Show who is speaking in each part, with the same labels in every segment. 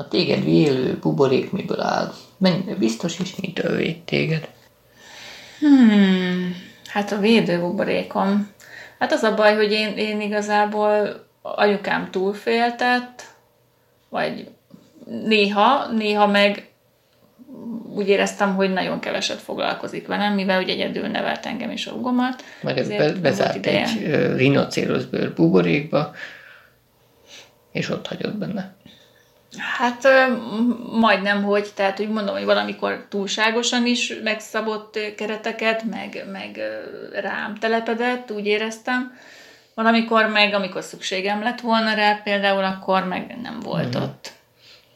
Speaker 1: A téged élő buborék miből áll? Mennyire biztos és mitől véd téged?
Speaker 2: Hmm, hát a védőbuborékom. Hát az a baj, hogy én, én igazából anyukám túlféltett, vagy néha, néha meg úgy éreztem, hogy nagyon keveset foglalkozik velem, mivel ugye egyedül nevelt engem és a hugomat.
Speaker 1: Mert ez be, bezárt egy rinocéroszbőr buborékba, és ott hagyott benne.
Speaker 2: Hát majdnem, hogy, tehát úgy mondom, hogy valamikor túlságosan is megszabott kereteket, meg, meg rám telepedett, úgy éreztem. Valamikor meg, amikor szükségem lett volna rá például, akkor meg nem volt mm. ott.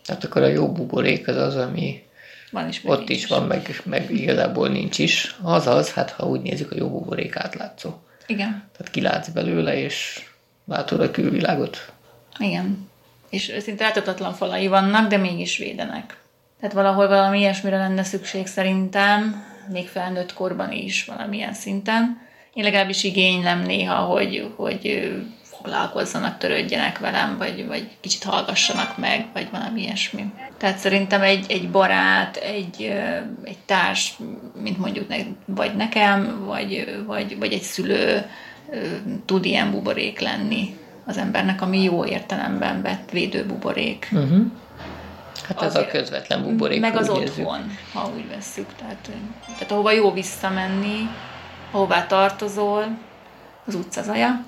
Speaker 1: Tehát akkor a jó buborék az az, ami
Speaker 2: van is,
Speaker 1: ott is, is van, meg, meg igazából nincs is. Az az, hát ha úgy nézzük, a jó buborék átlátszó.
Speaker 2: Igen.
Speaker 1: Tehát kilátsz belőle, és látod a külvilágot.
Speaker 2: Igen és szinte láthatatlan falai vannak, de mégis védenek. Tehát valahol valami ilyesmire lenne szükség szerintem, még felnőtt korban is valamilyen szinten. Én legalábbis igénylem néha, hogy, hogy foglalkozzanak, törődjenek velem, vagy, vagy kicsit hallgassanak meg, vagy valami ilyesmi. Tehát szerintem egy, egy barát, egy, egy társ, mint mondjuk ne, vagy nekem, vagy, vagy, vagy egy szülő tud ilyen buborék lenni az embernek, ami jó értelemben vett védőbuborék.
Speaker 1: Uh-huh. Hát ez a közvetlen buborék.
Speaker 2: Meg az otthon, ha úgy vesszük. Tehát, tehát ahova jó visszamenni, ahová tartozol, az utca zaja.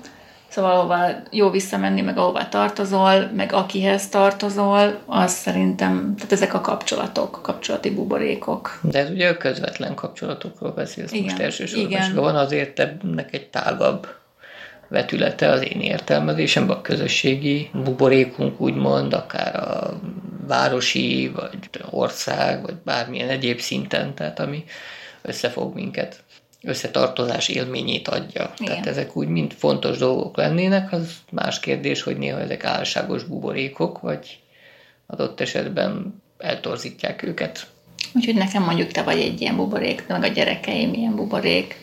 Speaker 2: Szóval ahova jó visszamenni, meg ahová tartozol, meg akihez tartozol, az szerintem, tehát ezek a kapcsolatok, kapcsolati buborékok.
Speaker 1: De ez ugye a közvetlen kapcsolatokról beszélsz igen, most elsősorban, igen. és van azért ennek egy tágabb vetülete az én értelmezésemben, a közösségi buborékunk úgymond, akár a városi, vagy ország, vagy bármilyen egyéb szinten, tehát ami összefog minket, összetartozás élményét adja. Igen. Tehát ezek úgy mind fontos dolgok lennének, az más kérdés, hogy néha ezek álságos buborékok, vagy adott esetben eltorzítják őket.
Speaker 2: Úgyhogy nekem mondjuk te vagy egy ilyen buborék, meg a gyerekeim ilyen buborék,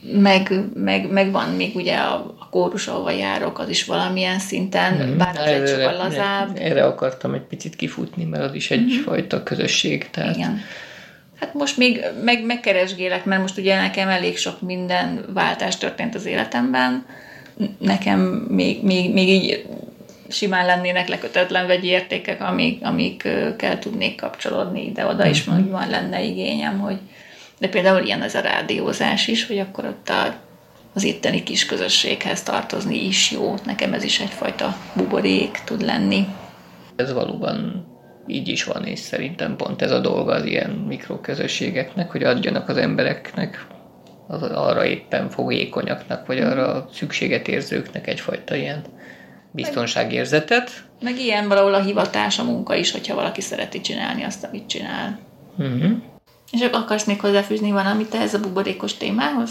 Speaker 2: meg, meg, meg van még ugye a, a kórus, ahova járok, az is valamilyen szinten, mm, bár az egy sokkal lazább.
Speaker 1: Erre akartam egy picit kifutni, mert az is egyfajta mm. közösség. Tehát...
Speaker 2: Igen. Hát most még meg, megkeresgélek, mert most ugye nekem elég sok minden váltás történt az életemben. Nekem még, még, még így simán lennének lekötetlen vegyi értékek, amik, amikkel tudnék kapcsolódni ide-oda, mm-hmm. és mhm. van lenne igényem, hogy, de például ilyen ez a rádiózás is, hogy akkor ott a, az itteni kis közösséghez tartozni is jó. Nekem ez is egyfajta buborék tud lenni.
Speaker 1: Ez valóban így is van, és szerintem pont ez a dolga az ilyen mikroközösségeknek, hogy adjanak az embereknek, az arra éppen fogékonyaknak, vagy arra szükséget érzőknek egyfajta ilyen biztonságérzetet.
Speaker 2: Meg, meg ilyen valahol a hivatás, a munka is, hogyha valaki szereti csinálni azt, amit csinál. Uh-huh. És akkor akarsz még hozzáfűzni valamit ez a buborékos témához?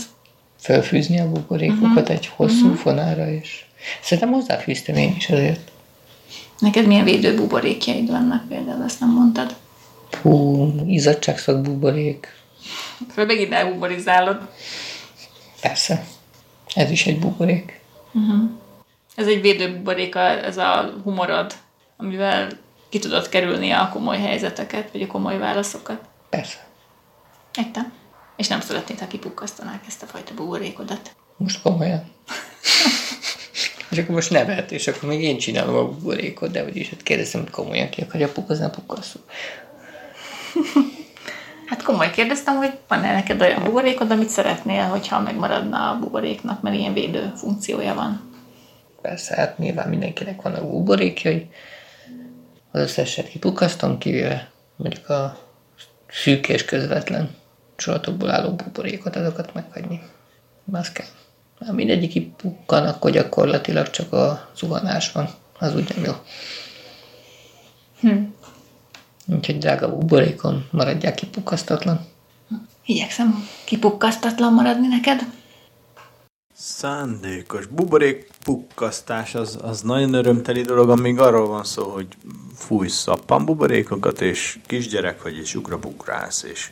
Speaker 1: Felfűzni a buborékokat uh-huh. egy hosszú uh-huh. fonára is. Szerintem hozzáfűztem én is azért.
Speaker 2: Neked milyen védő buborékjaid vannak például, azt nem mondtad?
Speaker 1: Hú, izzadságszak buborék.
Speaker 2: Föl megint elbuborizálod.
Speaker 1: Persze. Ez is egy buborék.
Speaker 2: Uh-huh. Ez egy védő buborék, ez a humorod, amivel ki tudod kerülni a komoly helyzeteket, vagy a komoly válaszokat.
Speaker 1: Persze.
Speaker 2: Értem. És nem szeretnéd, ha kipukkasztanák ezt a fajta buborékodat.
Speaker 1: Most komolyan. és akkor most nevet, és akkor még én csinálom a buborékot, de úgyis hát kérdezem, hogy komolyan ki akarja pukkazni, pukkasszuk.
Speaker 2: hát komoly kérdeztem, hogy van-e neked olyan buborékod, amit szeretnél, hogyha megmaradna a buboréknak, mert ilyen védő funkciója van.
Speaker 1: Persze, hát nyilván mindenkinek van a buborékjai. Az összeset kipukkasztom, kivéve mondjuk a szűk és közvetlen csolatokból álló buborékot, azokat meghagyni. Az kell. Ha mindegyik kipukkan, akkor gyakorlatilag csak a zuhanás van. Az úgy nem jó. Hm. Úgyhogy drága buborékon maradják kipukkasztatlan.
Speaker 2: Igyekszem kipukkasztatlan maradni neked.
Speaker 3: Szándékos buborék pukkasztás az, az nagyon örömteli dolog, amíg arról van szó, hogy fújsz szappan buborékokat, és kisgyerek vagy, és ugrabugrálsz, és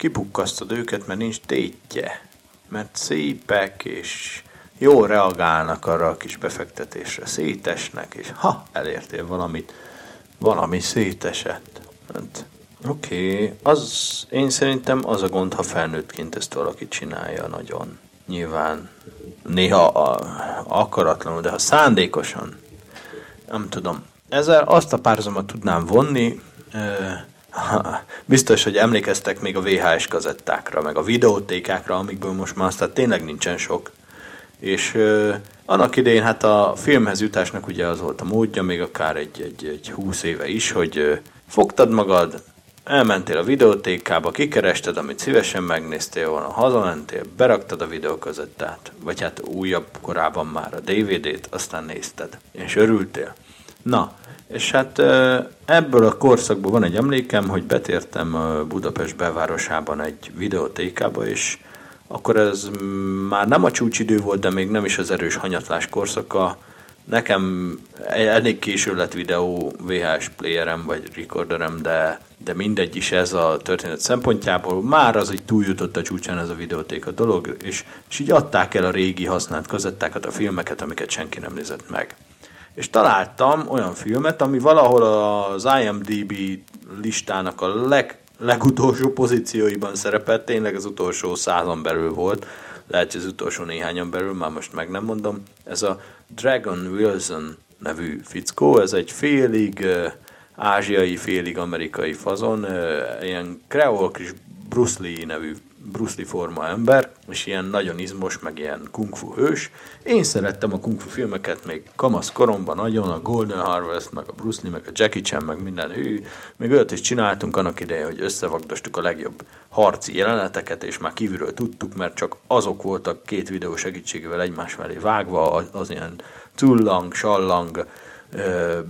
Speaker 3: kipukkasztod őket, mert nincs tétje, mert szépek, és jól reagálnak arra a kis befektetésre, szétesnek, és ha, elértél valamit, valami szétesett. Hát, oké, okay. az én szerintem az a gond, ha felnőttként ezt valaki csinálja nagyon. Nyilván néha a, akaratlanul, de ha szándékosan, nem tudom. Ezzel azt a párhuzamot tudnám vonni, biztos, hogy emlékeztek még a VHS kazettákra, meg a videótékákra, amikből most már aztán tényleg nincsen sok. És ö, annak idején hát a filmhez jutásnak ugye az volt a módja, még akár egy, egy, egy húsz éve is, hogy ö, fogtad magad, elmentél a videótékába, kikerested, amit szívesen megnéztél volna, hazamentél, beraktad a videókazettát, vagy hát újabb korában már a DVD-t, aztán nézted, és örültél. Na, és hát ebből a korszakból van egy emlékem, hogy betértem Budapest belvárosában egy videótékába, és akkor ez már nem a csúcsidő volt, de még nem is az erős hanyatlás korszaka. Nekem elég késő lett videó VHS playerem vagy recorderem, de, de mindegy is ez a történet szempontjából. Már az egy túljutott a csúcsán ez a videótéka dolog, és, és így adták el a régi használt kazettákat, a filmeket, amiket senki nem nézett meg és találtam olyan filmet, ami valahol az IMDB listának a leg, legutolsó pozícióiban szerepelt, tényleg az utolsó százon belül volt, lehet, hogy az utolsó néhányan belül, már most meg nem mondom. Ez a Dragon Wilson nevű fickó, ez egy félig ázsiai, félig amerikai fazon, ilyen kreol kis Bruce Lee nevű Bruce Lee forma ember, és ilyen nagyon izmos, meg ilyen kung fu hős. Én szerettem a kung fu filmeket még kamasz koromban nagyon, a Golden Harvest, meg a Bruce Lee, meg a Jackie Chan, meg minden hű. Még olyat is csináltunk annak ideje, hogy összevagdostuk a legjobb harci jeleneteket, és már kívülről tudtuk, mert csak azok voltak két videó segítségével egymás mellé vágva, az, ilyen tullang, sallang,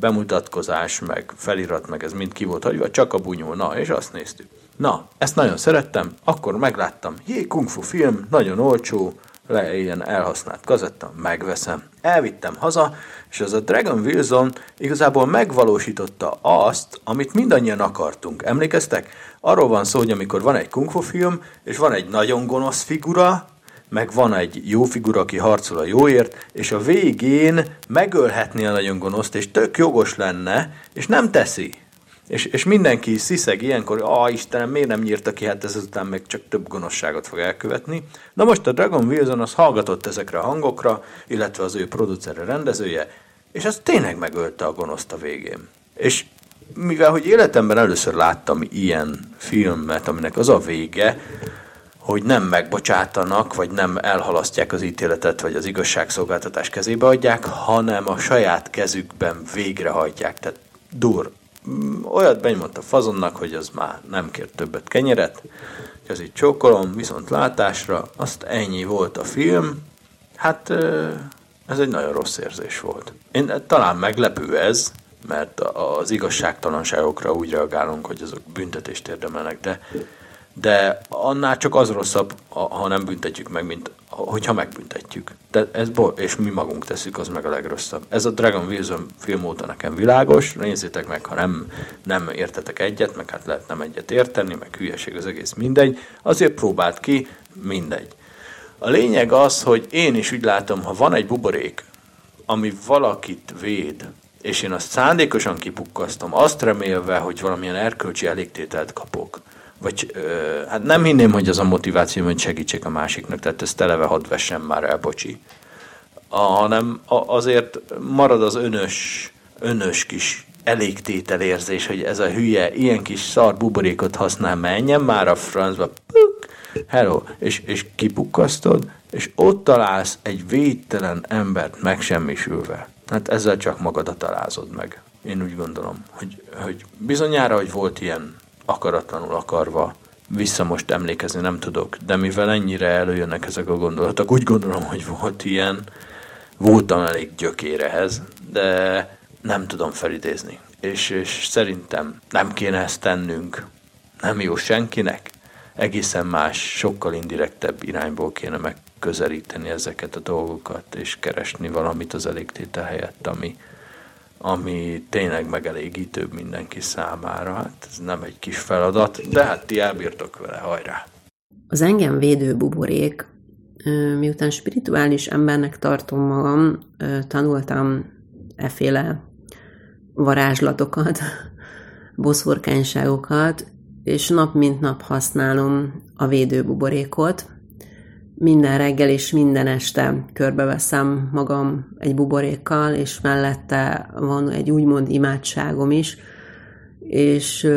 Speaker 3: bemutatkozás, meg felirat, meg ez mind ki volt hagyva, csak a bunyó, na, és azt néztük. Na, ezt nagyon szerettem, akkor megláttam, jé, kung fu film, nagyon olcsó, le ilyen elhasznált kazetta, megveszem. Elvittem haza, és az a Dragon Wilson igazából megvalósította azt, amit mindannyian akartunk. Emlékeztek? Arról van szó, hogy amikor van egy kung fu film, és van egy nagyon gonosz figura, meg van egy jó figura, aki harcol a jóért, és a végén megölhetné a nagyon gonoszt, és tök jogos lenne, és nem teszi. És, és mindenki sziszeg ilyenkor, ah Istenem, miért nem nyírta ki, hát ezután még csak több gonoszságot fog elkövetni. Na most a Dragon Wilson az hallgatott ezekre a hangokra, illetve az ő producere, rendezője, és az tényleg megölte a gonoszt a végén. És mivel, hogy életemben először láttam ilyen filmet, aminek az a vége, hogy nem megbocsátanak, vagy nem elhalasztják az ítéletet, vagy az igazságszolgáltatás kezébe adják, hanem a saját kezükben végrehajtják. Tehát dur, olyat benyomott a fazonnak, hogy az már nem kér többet kenyeret, ez így csókolom, viszont látásra, azt ennyi volt a film, hát ez egy nagyon rossz érzés volt. Én talán meglepő ez, mert az igazságtalanságokra úgy reagálunk, hogy azok büntetést érdemelnek, de de annál csak az rosszabb, ha nem büntetjük meg, mint hogyha megbüntetjük. De ez bo- és mi magunk tesszük, az meg a legrosszabb. Ez a Dragon Wilson film óta nekem világos, nézzétek meg, ha nem, nem értetek egyet, meg hát lehet nem egyet érteni, meg hülyeség az egész mindegy, azért próbált ki, mindegy. A lényeg az, hogy én is úgy látom, ha van egy buborék, ami valakit véd, és én azt szándékosan kipukkasztom, azt remélve, hogy valamilyen erkölcsi elégtételt kapok, vagy hát nem hinném, hogy az a motiváció, hogy segítsek a másiknak, tehát ezt televe hadd vessem már el, bocsi. A, hanem azért marad az önös, önös kis elégtételérzés, hogy ez a hülye ilyen kis szar buborékot használ, menjen már a francba, puk, hello, és, és kipukkasztod, és ott találsz egy védtelen embert megsemmisülve. Hát ezzel csak magadat találzod meg. Én úgy gondolom, hogy, hogy bizonyára, hogy volt ilyen akaratlanul akarva vissza most emlékezni nem tudok, de mivel ennyire előjönnek ezek a gondolatok, úgy gondolom, hogy volt ilyen, voltam elég gyökérehez, de nem tudom felidézni. És, és szerintem nem kéne ezt tennünk. Nem jó senkinek. Egészen más, sokkal indirektebb irányból kéne megközelíteni ezeket a dolgokat, és keresni valamit az elégtétel helyett, ami, ami tényleg megelégítőbb mindenki számára. Hát ez nem egy kis feladat, de hát ti elbírtok vele, hajrá!
Speaker 4: Az engem védő buborék, miután spirituális embernek tartom magam, tanultam eféle varázslatokat, boszorkányságokat, és nap mint nap használom a védőbuborékot. Minden reggel és minden este körbeveszem magam egy buborékkal, és mellette van egy úgymond imádságom is, és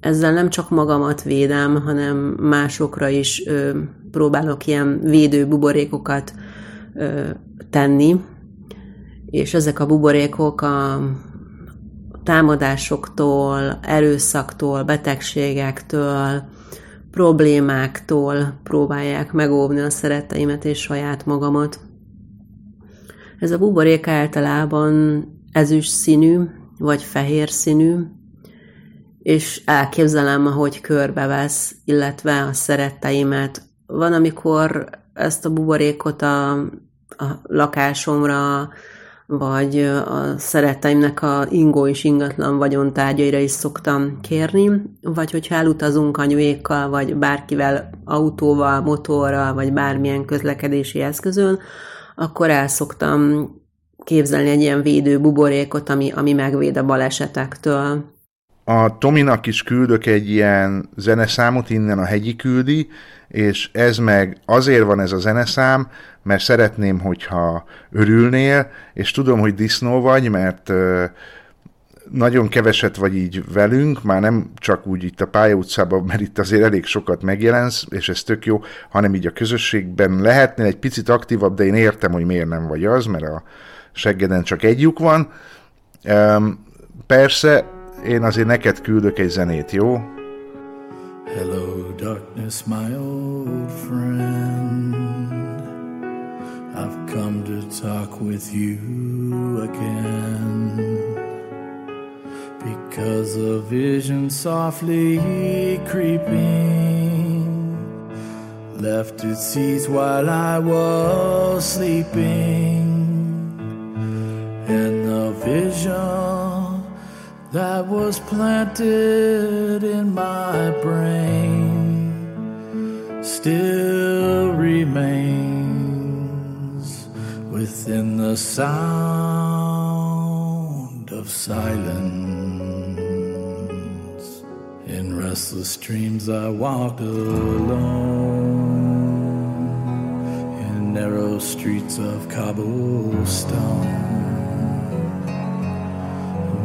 Speaker 4: ezzel nem csak magamat védem, hanem másokra is próbálok ilyen védő buborékokat tenni, és ezek a buborékok a támadásoktól, erőszaktól, betegségektől, problémáktól próbálják megóvni a szeretteimet és saját magamat. Ez a buborék általában ezüst színű, vagy fehér színű, és elképzelem, ahogy körbevesz, illetve a szeretteimet. Van, amikor ezt a buborékot a, a lakásomra, vagy a szeretteimnek a ingó és ingatlan vagyontárgyaira is szoktam kérni, vagy hogyha elutazunk anyuékkal, vagy bárkivel autóval, motorral, vagy bármilyen közlekedési eszközön, akkor el szoktam képzelni egy ilyen védő buborékot, ami, ami megvéd a balesetektől.
Speaker 5: A Tominak is küldök egy ilyen zeneszámot, innen a hegyi küldi, és ez meg azért van ez a zeneszám, mert szeretném, hogyha örülnél, és tudom, hogy disznó vagy, mert nagyon keveset vagy így velünk, már nem csak úgy itt a pályautcában, mert itt azért elég sokat megjelensz, és ez tök jó, hanem így a közösségben lehetnél egy picit aktívabb, de én értem, hogy miért nem vagy az, mert a seggeden csak egy van. Persze, én azért neked küldök egy zenét, jó? Hello, darkness, my old friend. I've come to talk with you again. Because a vision softly creeping left its seeds while I was sleeping. And the vision that was planted in my brain still remains within the sound of silence. In restless dreams, I walked alone in narrow streets of cobblestone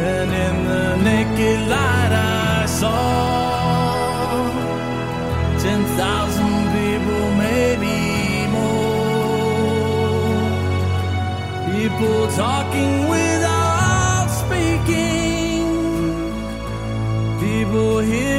Speaker 5: And in the naked light I saw ten thousand people, maybe more. People talking without speaking. People hearing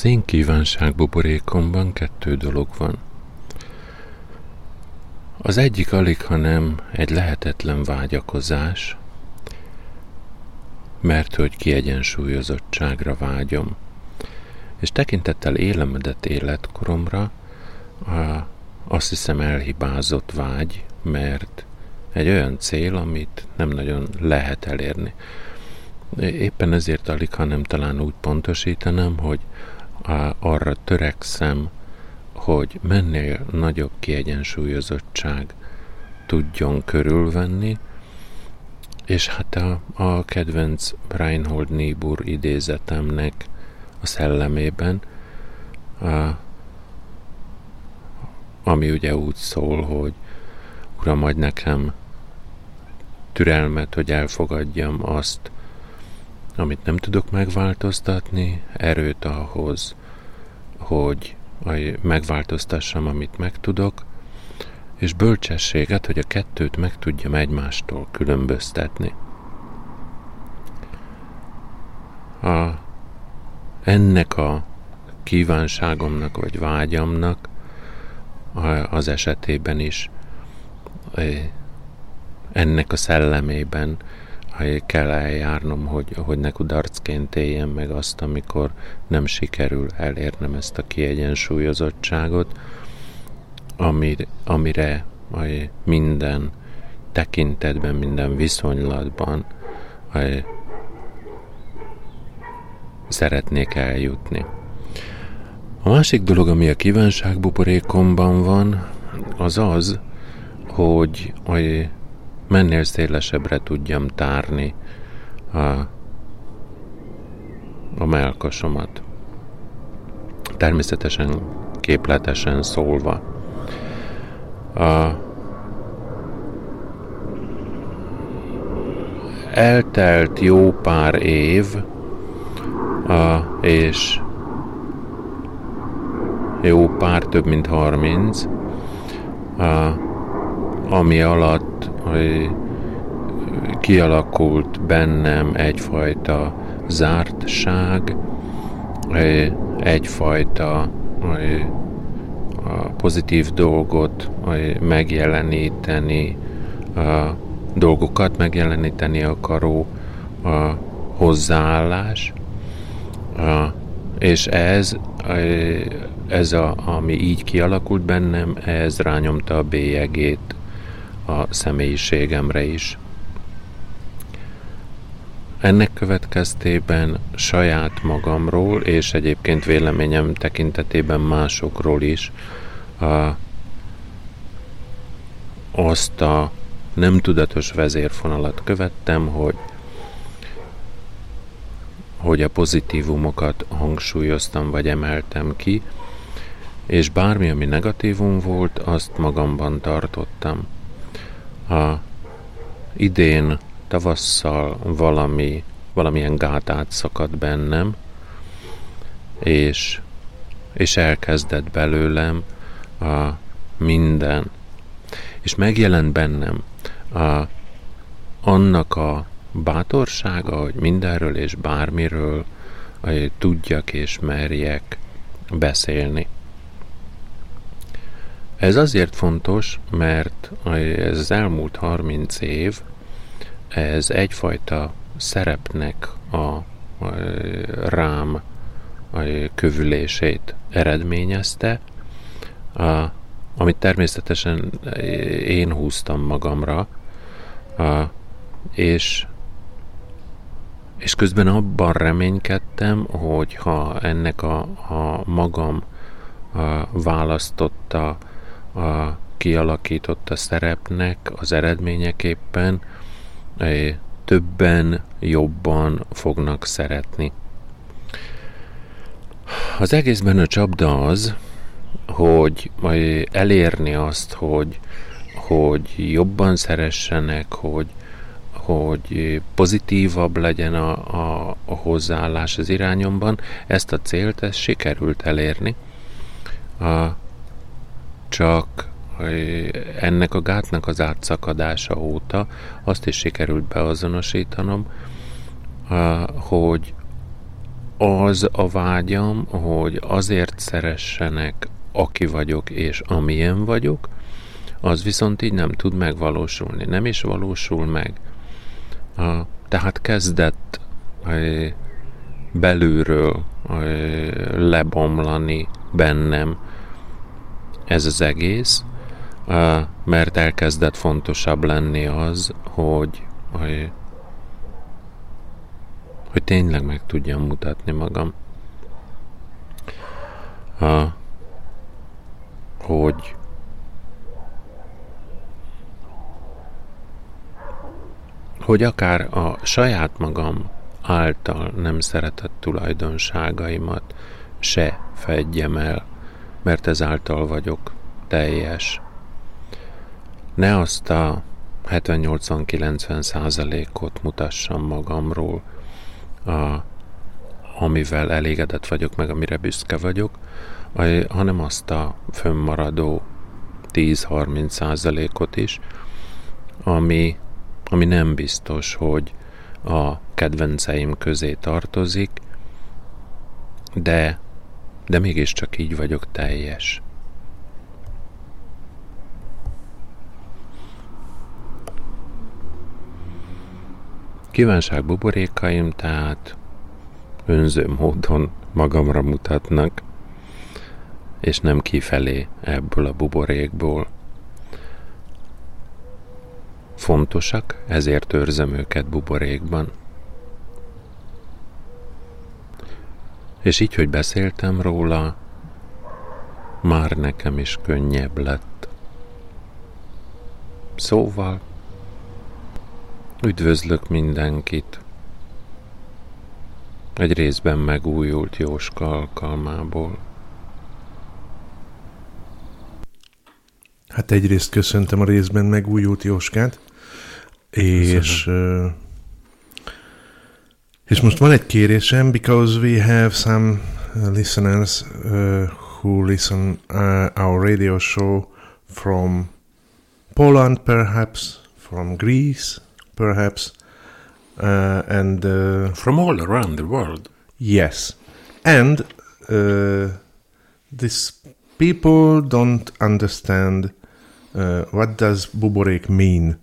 Speaker 5: Az én kívánságbuborékomban kettő dolog van. Az egyik alig, hanem egy lehetetlen vágyakozás, mert hogy kiegyensúlyozottságra vágyom. És tekintettel élemedett életkoromra, a, azt hiszem elhibázott vágy, mert egy olyan cél, amit nem nagyon lehet elérni. Éppen ezért alig, hanem talán úgy pontosítanám, hogy arra törekszem, hogy mennél nagyobb kiegyensúlyozottság tudjon körülvenni, és hát a, a kedvenc Reinhold Niebuhr idézetemnek a szellemében, a, ami ugye úgy szól, hogy Uram, adj nekem türelmet, hogy elfogadjam azt,
Speaker 6: amit nem tudok megváltoztatni, erőt ahhoz, hogy megváltoztassam, amit megtudok, és bölcsességet, hogy a kettőt meg tudjam egymástól különböztetni. A, ennek a kívánságomnak vagy vágyamnak az esetében is ennek a szellemében kell eljárnom, hogy, hogy ne kudarcként éljem meg azt, amikor nem sikerül elérnem ezt a kiegyensúlyozottságot, amire, amire minden tekintetben, minden viszonylatban szeretnék eljutni. A másik dolog, ami a kívánságbuborékomban van, az az, hogy mennél szélesebbre tudjam tárni a, a melkasomat. Természetesen képletesen szólva. A, eltelt jó pár év, a, és jó pár, több mint 30, a, ami alatt kialakult bennem egyfajta zártság, egyfajta pozitív dolgot megjeleníteni, dolgokat megjeleníteni akaró hozzáállás, és ez, ez a, ami így kialakult bennem, ez rányomta a bélyegét a személyiségemre is. Ennek következtében saját magamról, és egyébként véleményem tekintetében másokról is a, azt a nem tudatos vezérfonalat követtem, hogy hogy a pozitívumokat hangsúlyoztam vagy emeltem ki, és bármi, ami negatívum volt, azt magamban tartottam. Ha idén tavasszal valami, valamilyen gát átszakadt bennem, és, és elkezdett belőlem a minden, és megjelent bennem a, annak a bátorsága, hogy mindenről és bármiről hogy tudjak és merjek beszélni. Ez azért fontos, mert az elmúlt 30 év, ez egyfajta szerepnek a, rám kövülését eredményezte, amit természetesen én húztam magamra, és és közben abban reménykedtem, hogy ha ennek a, a magam választotta a kialakította szerepnek az eredményeképpen többen jobban fognak szeretni. Az egészben a csapda az, hogy elérni azt, hogy, hogy jobban szeressenek, hogy, hogy pozitívabb legyen a, a, a hozzáállás az irányomban, ezt a célt ezt sikerült elérni. A, csak ennek a gátnak az átszakadása óta azt is sikerült beazonosítanom, hogy az a vágyam, hogy azért szeressenek, aki vagyok és amilyen vagyok, az viszont így nem tud megvalósulni. Nem is valósul meg. Tehát kezdett belülről lebomlani bennem ez az egész, mert elkezdett fontosabb lenni az, hogy, hogy, hogy tényleg meg tudjam mutatni magam. Hogy hogy akár a saját magam által nem szeretett tulajdonságaimat se fedjem el mert ezáltal vagyok teljes. Ne azt a 70-80-90 százalékot mutassam magamról, a, amivel elégedett vagyok, meg amire büszke vagyok, hanem azt a fönnmaradó 10-30 százalékot is, ami, ami nem biztos, hogy a kedvenceim közé tartozik, de, de mégiscsak így vagyok teljes. Kívánság buborékaim tehát önző módon magamra mutatnak, és nem kifelé ebből a buborékból. Fontosak, ezért őrzem őket buborékban. És így, hogy beszéltem róla, már nekem is könnyebb lett. Szóval, üdvözlök mindenkit. Egy részben megújult Jóska alkalmából.
Speaker 7: Hát egyrészt köszöntem a részben megújult Jóskát, és, uh, és most van egy kérésem, because we have some listeners uh, who listen uh, our radio show from Poland, perhaps, from Greece, perhaps, uh, and uh,
Speaker 6: from all around the world.
Speaker 7: Yes, and uh, these people don't understand uh, what does buborék mean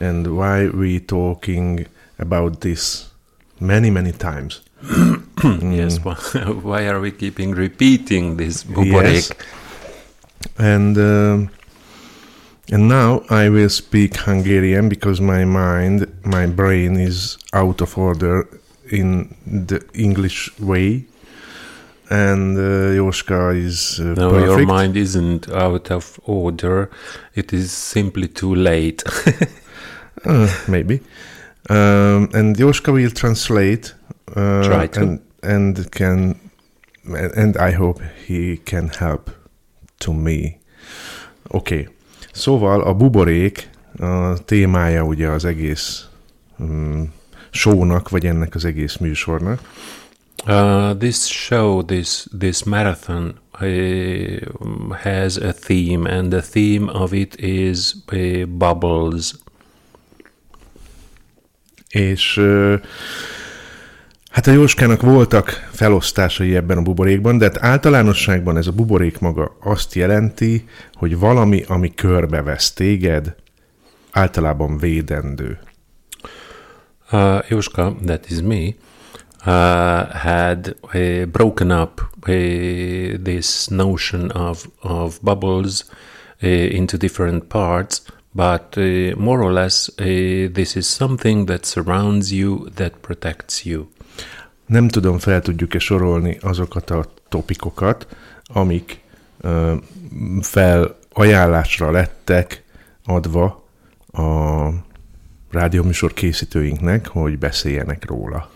Speaker 7: and why we talking about this many many times.
Speaker 6: yes, why are we keeping repeating this? Yes.
Speaker 7: And uh, and now I will speak Hungarian because my mind, my brain is out of order in the English way and uh, is uh,
Speaker 6: no,
Speaker 7: perfect.
Speaker 6: your mind isn't out of order. It is simply too late.
Speaker 7: uh, maybe. Um, and Joska will translate. Uh,
Speaker 6: Try to.
Speaker 7: And, and can, and I hope he can help to me. Oké. Okay. Szóval a buborék a témája ugye az egész um, shownak, vagy ennek az egész műsornak.
Speaker 6: Uh, this show, this this marathon, uh, has a theme, and the theme of it is uh, bubbles.
Speaker 7: És hát a Jóskának voltak felosztásai ebben a buborékban, de hát általánosságban ez a buborék maga azt jelenti, hogy valami, ami körbevesz téged, általában védendő.
Speaker 6: Uh, Jóska, that is me. uh, had uh, broken up uh, this notion of, of bubbles into different parts, but uh, more or less this is something that surrounds you, that protects you.
Speaker 7: Nem tudom, fel tudjuk-e sorolni azokat a topikokat, amik uh, felajánlásra lettek adva a rádióműsor készítőinknek, hogy beszéljenek róla.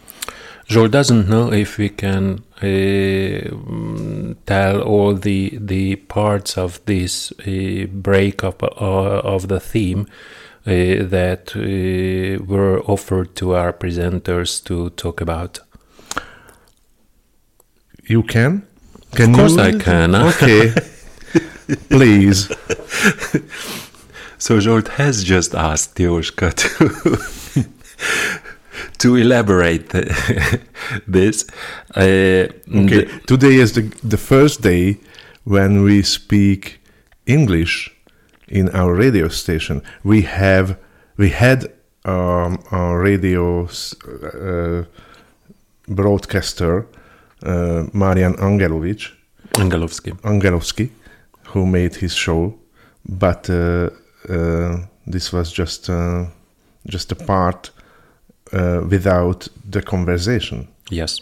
Speaker 6: Joel doesn't know if we can uh, tell all the the parts of this uh, breakup uh, of the theme uh, that uh, were offered to our presenters to talk about.
Speaker 7: You can. Can
Speaker 6: of course, you? I can.
Speaker 7: Okay, please.
Speaker 6: so Jolt has just asked Joshka to to elaborate this.
Speaker 7: Uh, okay. Today is the, the first day when we speak English in our radio station. We have we had um, a radio uh, broadcaster uh, Marian Angelovic
Speaker 6: Angelovsky
Speaker 7: Angelovsky who made his show, but uh, uh, this was just uh, just a part uh, without the conversation.
Speaker 6: Yes.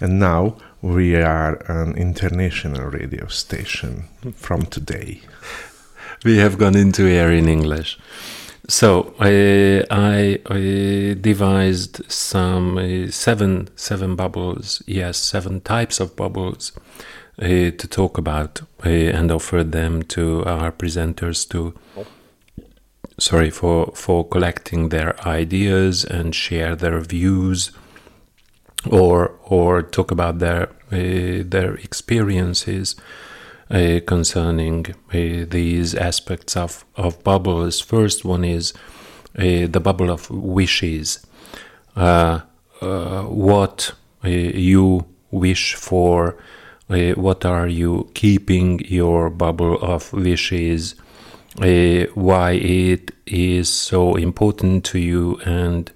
Speaker 7: And now we are an international radio station from today.
Speaker 6: We have gone into air in English. So I, I, I devised some uh, seven seven bubbles, yes, seven types of bubbles uh, to talk about uh, and offer them to our presenters to sorry for for collecting their ideas and share their views or or talk about their uh, their experiences uh, concerning uh, these aspects of of bubbles. First one is uh, the bubble of wishes. Uh, uh, what you wish for. what are you keeping your bubble of wishes? Why it is so important to you and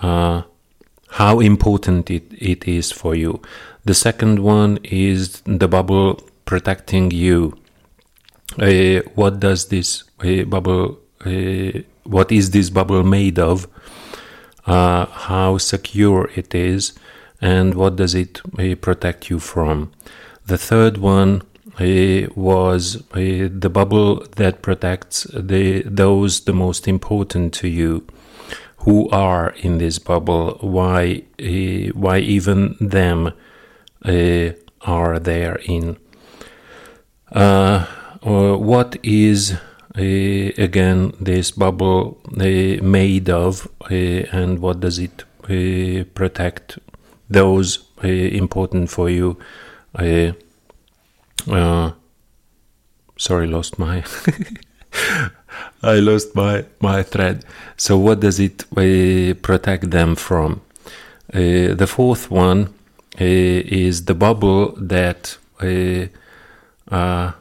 Speaker 6: how important it, it is for you. The second one is the bubble protecting you. Uh, what does this uh, bubble, uh, what is this bubble made of? Uh, how secure it is, and what does it uh, protect you from? The third one uh, was the bubble that protects the those the most important to you who are in this bubble, why uh, why even them uh, are there in. Uh, what is again this bubble made of, and what does it protect? Those important for you. Sorry, lost my. I lost my, my thread. So, what does it uh, protect them from? Uh, the fourth one uh, is the bubble that uh, uh,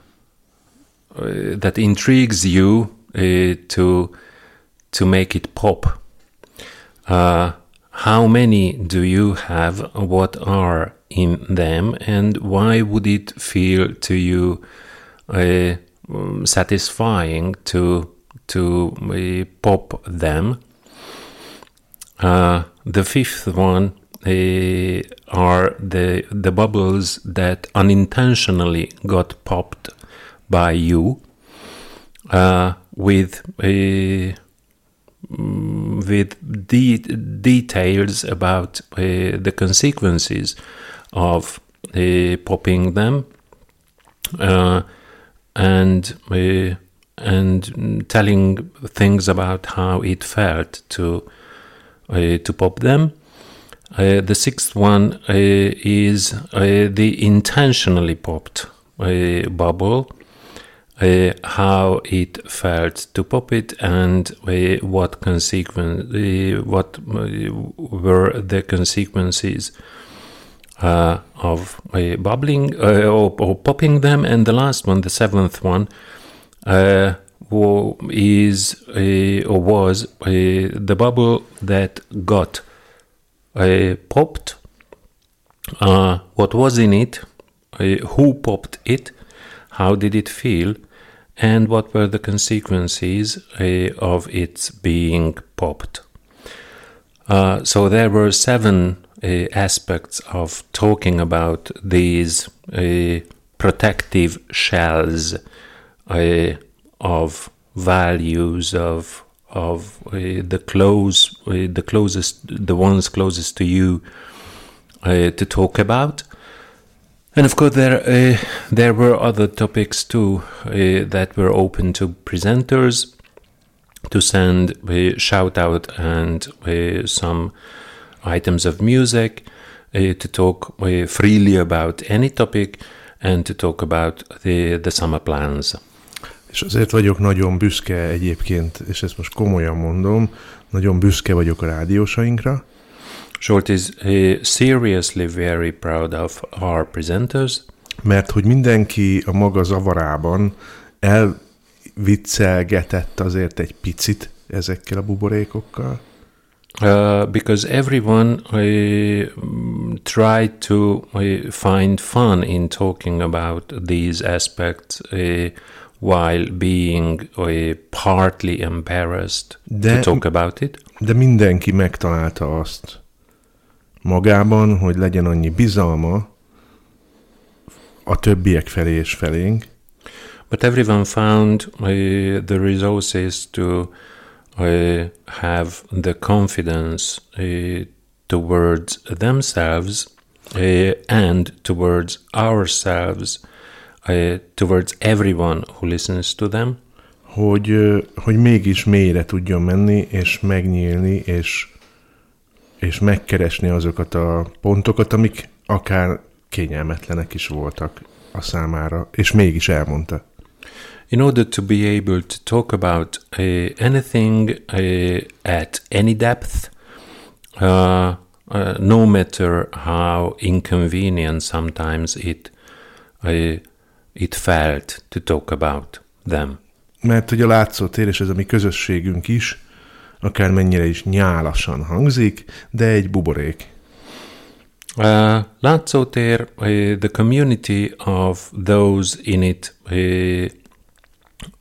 Speaker 6: that intrigues you uh, to to make it pop. how many do you have? What are in them, and why would it feel to you? um, satisfying to to uh, pop them. Uh, the fifth one uh, are the the bubbles that unintentionally got popped by you uh, with uh, with de- details about uh, the consequences of popping them and uh, and telling things about how it felt to uh, to pop them. Uh, the sixth one uh, is uh, the intentionally popped uh, bubble, how it felt to pop it, and what consequence, what were the consequences of uh, bubbling uh, or, or, popping them, and the last one, the seventh one, uh, is or was the bubble that got popped. what was in it? who popped it? How did it feel? And what were the consequences of its being popped? Uh, so there were seven uh, aspects of talking about these uh, protective shells uh, of values of of uh, the close uh, the closest the ones closest to you uh, to talk about. And of course there there were other topics too that were open to presenters to send a shout out and some items of music, uh, to talk uh, freely about any topic, and to talk about the, the summer plans.
Speaker 7: És azért vagyok nagyon büszke egyébként, és ezt most komolyan mondom, nagyon büszke vagyok a rádiósainkra.
Speaker 6: Short is uh, seriously very proud of our presenters.
Speaker 7: Mert hogy mindenki a maga zavarában elviccelgetett azért egy picit ezekkel a buborékokkal.
Speaker 6: Uh, because everyone uh, tried to uh, find fun in talking about these aspects uh, while being partly embarrassed de, to talk about it.
Speaker 7: De mindenki megtalálta azt magában, hogy legyen annyi bizalma a többiek felé és felénk.
Speaker 6: But everyone found the resources to uh, have the confidence uh, towards themselves uh, and towards ourselves, uh, towards everyone who listens to them.
Speaker 7: Hogy, hogy mégis mélyre tudjon menni, és megnyílni, és, és megkeresni azokat a pontokat, amik akár kényelmetlenek is voltak a számára, és mégis elmondta.
Speaker 6: In order to be able to talk about uh, anything uh, at any depth, uh, uh, no matter how inconvenient sometimes it uh, it felt to talk about them.
Speaker 7: Mert hogy a látszótér, és ez a mi közösségünk is, akár mennyire is nyálasan hangzik, de egy buborék.
Speaker 6: Uh, látszótér, uh, the community of those in it uh,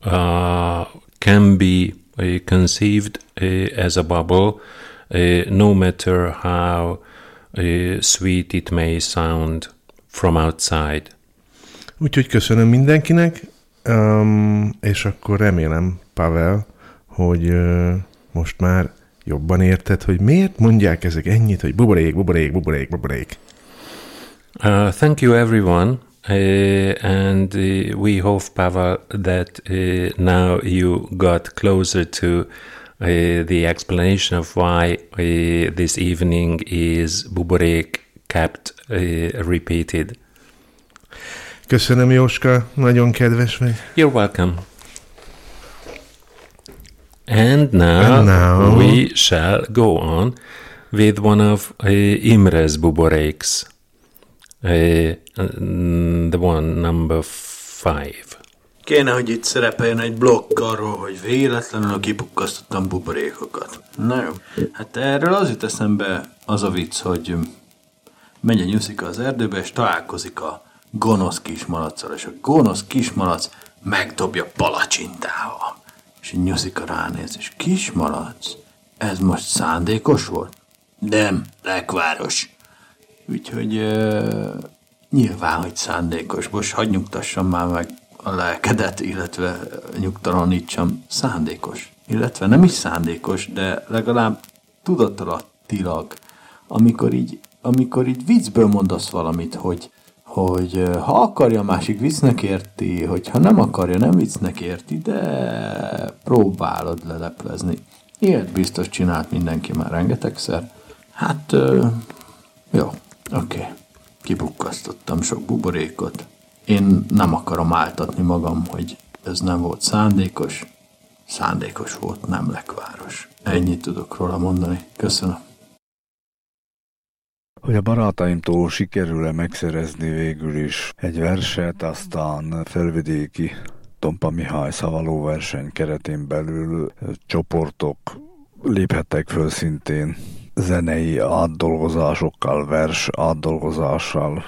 Speaker 6: uh, can be uh, conceived uh, as a bubble, uh, no matter how uh, sweet it may sound from outside.
Speaker 7: Úgyhogy köszönöm mindenkinek, um, és akkor remélem, Pavel, hogy uh, most már jobban érted, hogy miért mondják ezek ennyit, hogy buborék, buborék, buborék, buborék.
Speaker 6: Uh, thank you everyone. Uh, and uh, we hope, Pavel, that uh, now you got closer to the explanation of why this evening is buborék kept repeated.
Speaker 7: Köszönöm, Jóska, nagyon kedves vagy.
Speaker 6: You're welcome. And now,
Speaker 7: And now-
Speaker 6: we shall go on with one of uh, Imre's buboréks. Uh, the one number five.
Speaker 3: Kéne, hogy itt szerepeljen egy blokk arról, hogy véletlenül kipukkasztottam buborékokat. Na jó. Hát erről az jut eszembe az a vicc, hogy megy a nyuszika az erdőbe, és találkozik a gonosz kismalacsal, és a gonosz kismalac megdobja palacsintával. És a nyuszika ránéz, és kismalac, ez most szándékos volt? Nem, lekváros. Úgyhogy uh, nyilván, hogy szándékos. Most hagyj nyugtassam már meg a lelkedet, illetve nyugtalanítsam. Szándékos. Illetve nem is szándékos, de legalább tudatalattilag, amikor így, amikor így viccből mondasz valamit, hogy, hogy ha akarja, a másik viccnek érti, hogyha nem akarja, nem viccnek érti, de próbálod leleplezni. Ilyet biztos csinált mindenki már rengetegszer. Hát, jó, oké. Okay. Kipukkasztottam sok buborékot. Én nem akarom áltatni magam, hogy ez nem volt szándékos. Szándékos volt, nem lekváros. Ennyit tudok róla mondani. Köszönöm.
Speaker 8: hogy a barátaimtól sikerül-e megszerezni végül is egy verset, aztán felvidéki Tompa Mihály szavaló verseny keretén belül csoportok léphettek föl szintén zenei átdolgozásokkal, vers átdolgozással,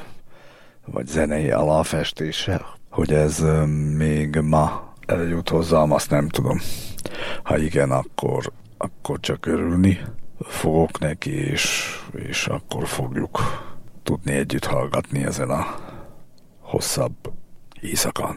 Speaker 8: vagy zenei aláfestéssel. Hogy ez még ma eljut hozzám, azt nem tudom. Ha igen, akkor, akkor csak örülni fogok neki, és, és akkor fogjuk tudni együtt hallgatni ezen a hosszabb éjszakán.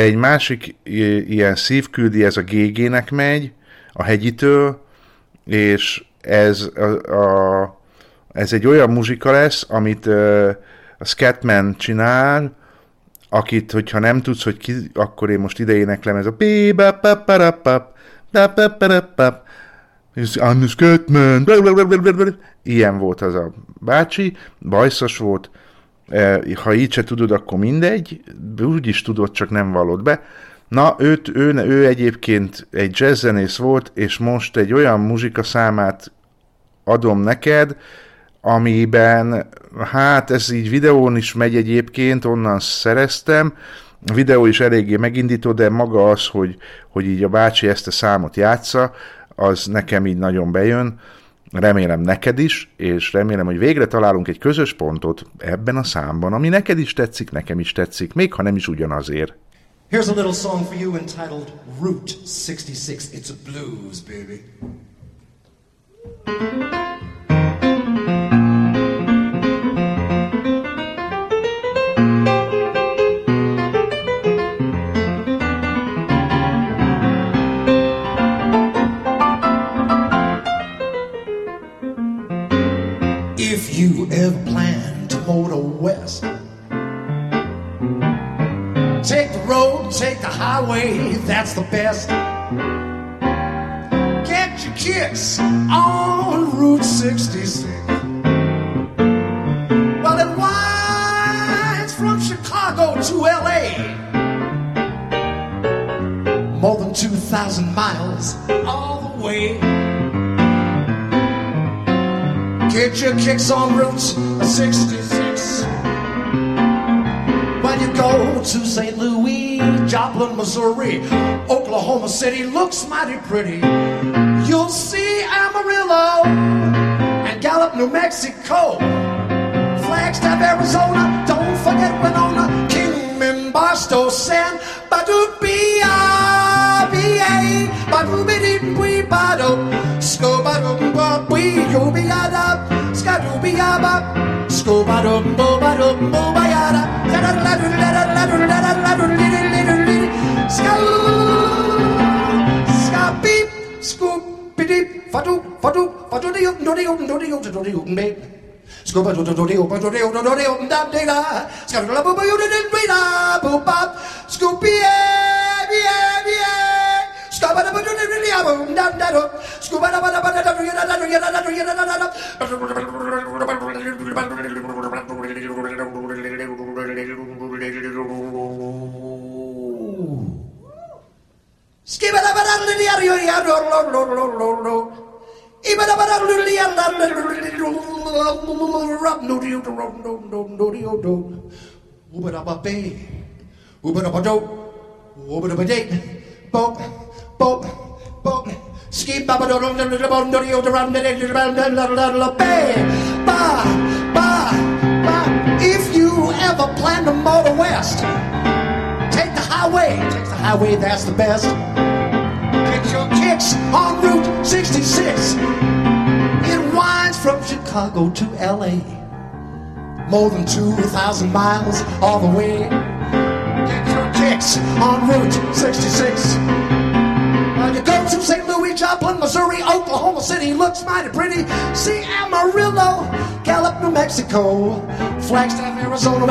Speaker 9: Egy másik ilyen szívküldi, ez a GG-nek megy, a hegyitől, és ez, a, a, ez egy olyan muzsika lesz, amit a Scatman csinál, akit, hogyha nem tudsz, hogy ki, akkor én most ide éneklem, ez a I'm the Scatman, ilyen volt az a bácsi, bajszos volt, ha így se tudod, akkor mindegy, úgy is tudod, csak nem vallod be. Na, őt, ő, ő egyébként egy jazzzenész volt, és most egy olyan muzsika számát adom neked, amiben, hát ez így videón is megy egyébként, onnan szereztem, a videó is eléggé megindító, de maga az, hogy, hogy így a bácsi ezt a számot játsza, az nekem így nagyon bejön. Remélem neked is, és remélem, hogy végre találunk egy közös pontot ebben a számban, ami neked is tetszik, nekem is tetszik, még ha nem is ugyanazért. Here's a little song for you entitled Route 66. It's a blues, baby. Motor Take the road, take the highway, that's the best. Get your kicks on Route 66. Well, it winds from Chicago to LA. More than 2,000 miles all the way. Get your kicks on Route 66 when you go to St. Louis, Joplin, Missouri, Oklahoma City looks mighty pretty. You'll see Amarillo and Gallup, New Mexico, Flagstaff, Arizona. Don't forget Winona, Kingman, Barstow, San Badoo, B-I-B-A, Badoo, B-dee, Bado, disco ba dum bo ba dum bo ba yada yada la dum la dum la dum la dum la dum li li li li ska ska beep scoop bidip fatu fatu fatu di up do di up do di up do di up me Scuba do do do do do do do do do da da da Scuba la bo bo do do do da bo bop Scoopy yeah yeah yeah Uber up a bay, Uber up a dope, Uber up a date, bump da da da da da da da Skibba da ba da da da da da da da da da If you ever plan to motor west, take the highway. Take the highway, that's the best Get your kicks on Route 66. It winds from Chicago to LA. More than 2,000 miles all the way. Get your kicks on Route 66. When you go to St. Louis, Joplin, Missouri, Oklahoma City looks mighty pretty. See Amarillo, Gallup, New Mexico, Flagstaff, Arizona.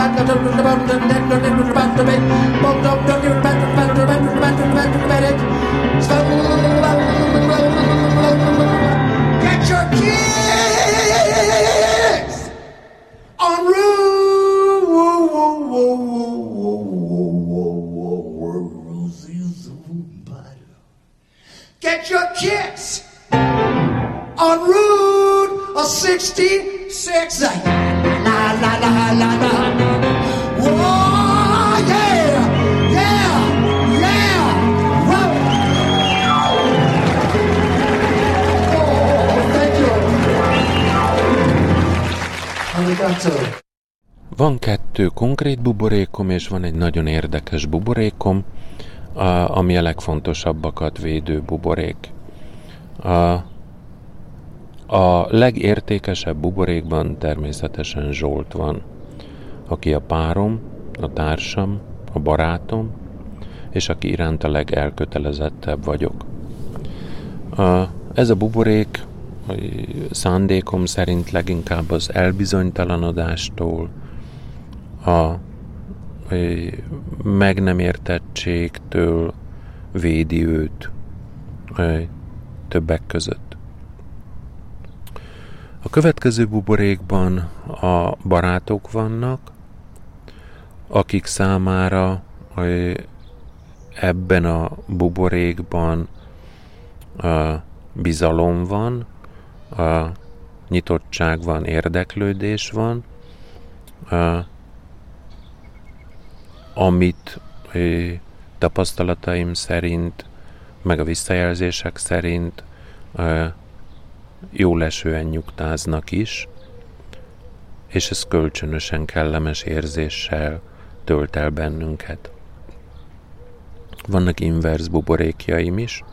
Speaker 9: Get your kids on Get your kids. On Route 66. La, la, la, la, la, la.
Speaker 6: Van kettő konkrét buborékom, és van egy nagyon érdekes buborékom, ami a legfontosabbakat védő buborék. A, a legértékesebb buborékban természetesen Zsolt van, aki a párom, a társam, a barátom, és aki iránt a legelkötelezettebb vagyok. A, ez a buborék szándékom szerint leginkább az elbizonytalanodástól, a meg nem értettségtől védi őt többek között. A következő buborékban a barátok vannak, akik számára ebben a buborékban bizalom van, nyitottság van, érdeklődés van, amit tapasztalataim szerint, meg a visszajelzések szerint jó lesően nyugtáznak is, és ez kölcsönösen kellemes érzéssel tölt el bennünket. Vannak inverz buborékjaim is,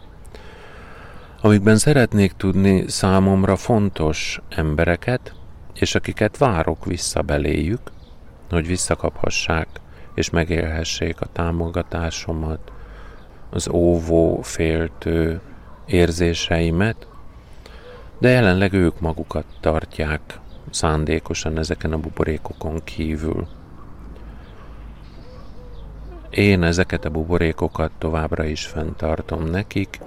Speaker 6: amikben szeretnék tudni számomra fontos embereket, és akiket várok vissza beléjük, hogy visszakaphassák és megélhessék a támogatásomat, az óvó, féltő érzéseimet, de jelenleg ők magukat tartják szándékosan ezeken a buborékokon kívül. Én ezeket a buborékokat továbbra is fenntartom nekik,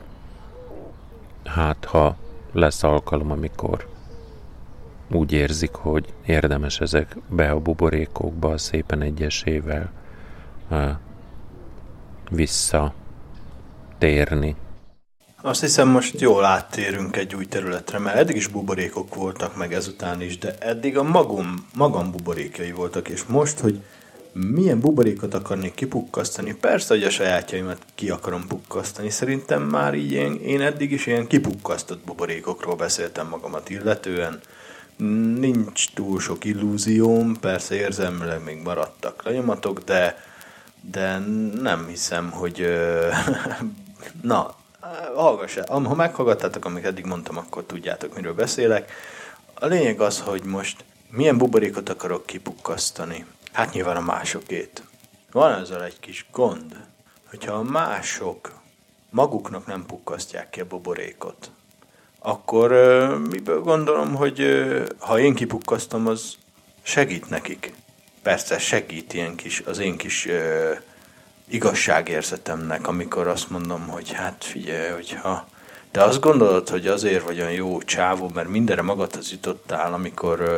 Speaker 6: hát ha lesz alkalom, amikor úgy érzik, hogy érdemes ezekbe a buborékokba szépen egyesével uh, visszatérni.
Speaker 3: Azt hiszem most jól áttérünk egy új területre, mert eddig is buborékok voltak, meg ezután is, de eddig a magam, magam buborékjai voltak, és most, hogy milyen buborékot akarnék kipukkasztani, persze, hogy a sajátjaimat ki akarom pukkasztani. Szerintem már így én, én eddig is ilyen kipukkasztott buborékokról beszéltem magamat illetően. Nincs túl sok illúzióm, persze érzelmileg még maradtak lenyomatok, de, de nem hiszem, hogy na, hallgassák, ha meghallgattátok, amit eddig mondtam, akkor tudjátok, miről beszélek. A lényeg az, hogy most milyen buborékot akarok kipukkasztani. Hát nyilván a másokét. Van ezzel egy kis gond, hogyha a mások maguknak nem pukkasztják ki a buborékot, akkor miből gondolom, hogy ha én kipukkasztom, az segít nekik. Persze segít ilyen kis, az én kis igazságérzetemnek, amikor azt mondom, hogy hát figyelj, hogyha te azt gondolod, hogy azért vagy olyan jó csávó, mert mindenre magadhoz jutottál, amikor ö,